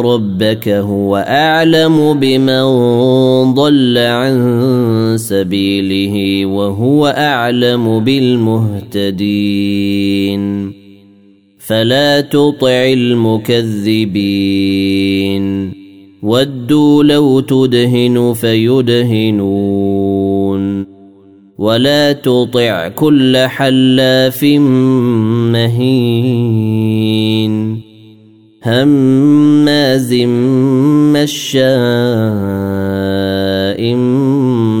ربك هو أعلم بمن ضل عن سبيله وهو أعلم بالمهتدين. فلا تطع المكذبين. ودوا لو تدهن فيدهنون. ولا تطع كل حلاف مهين. هماز مشاء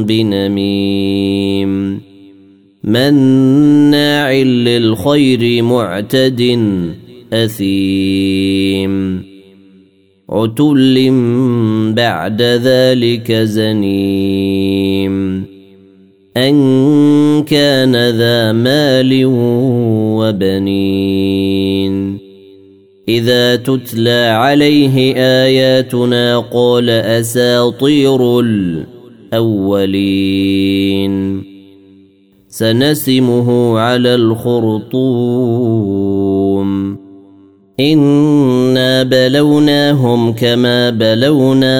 بنميم مناع للخير معتد اثيم عتل بعد ذلك زنيم ان كان ذا مال وبنين إذا تتلى عليه آياتنا قال أساطير الأولين. سنسمه على الخرطوم. إنا بلوناهم كما بلونا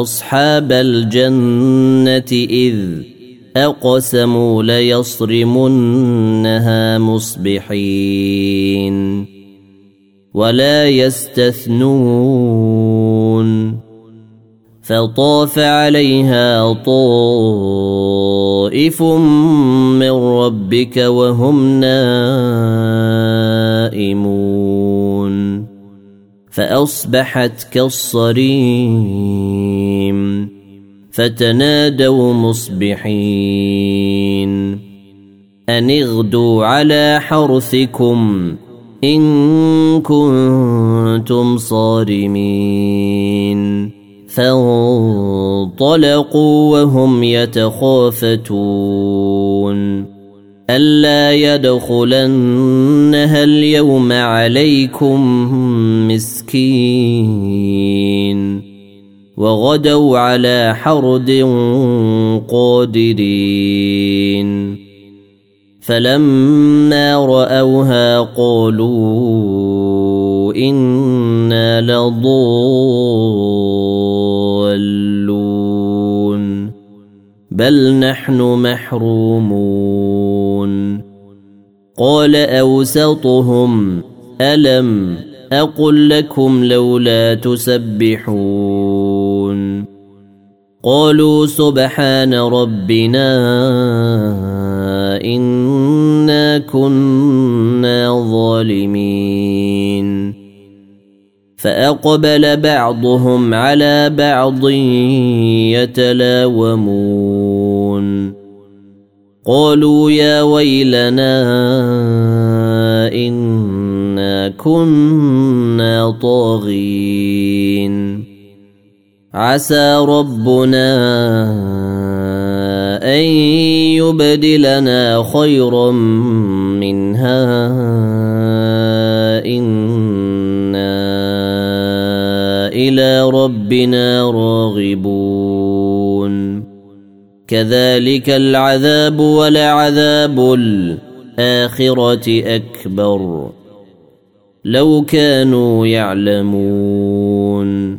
أصحاب الجنة إذ أقسموا ليصرمنها مصبحين ولا يستثنون فطاف عليها طائف من ربك وهم نائمون فأصبحت كالصريم فتنادوا مصبحين. أن اغدوا على حرثكم إن كنتم صارمين. فانطلقوا وهم يتخافتون. ألا يدخلنها اليوم عليكم مسكين. وغدوا على حرد قادرين. فلما رأوها قالوا إنا لضالون. بل نحن محرومون. قال أوسطهم ألم أقل لكم لولا تسبحون. قالوا سبحان ربنا إنا كنا ظالمين. فأقبل بعضهم على بعض يتلاومون. قالوا يا ويلنا إنا كنا طاغين. عسى ربنا أن يبدلنا خيرا منها. إنا إلى ربنا راغبون. كذلك العذاب ولعذاب الآخرة أكبر. لو كانوا يعلمون.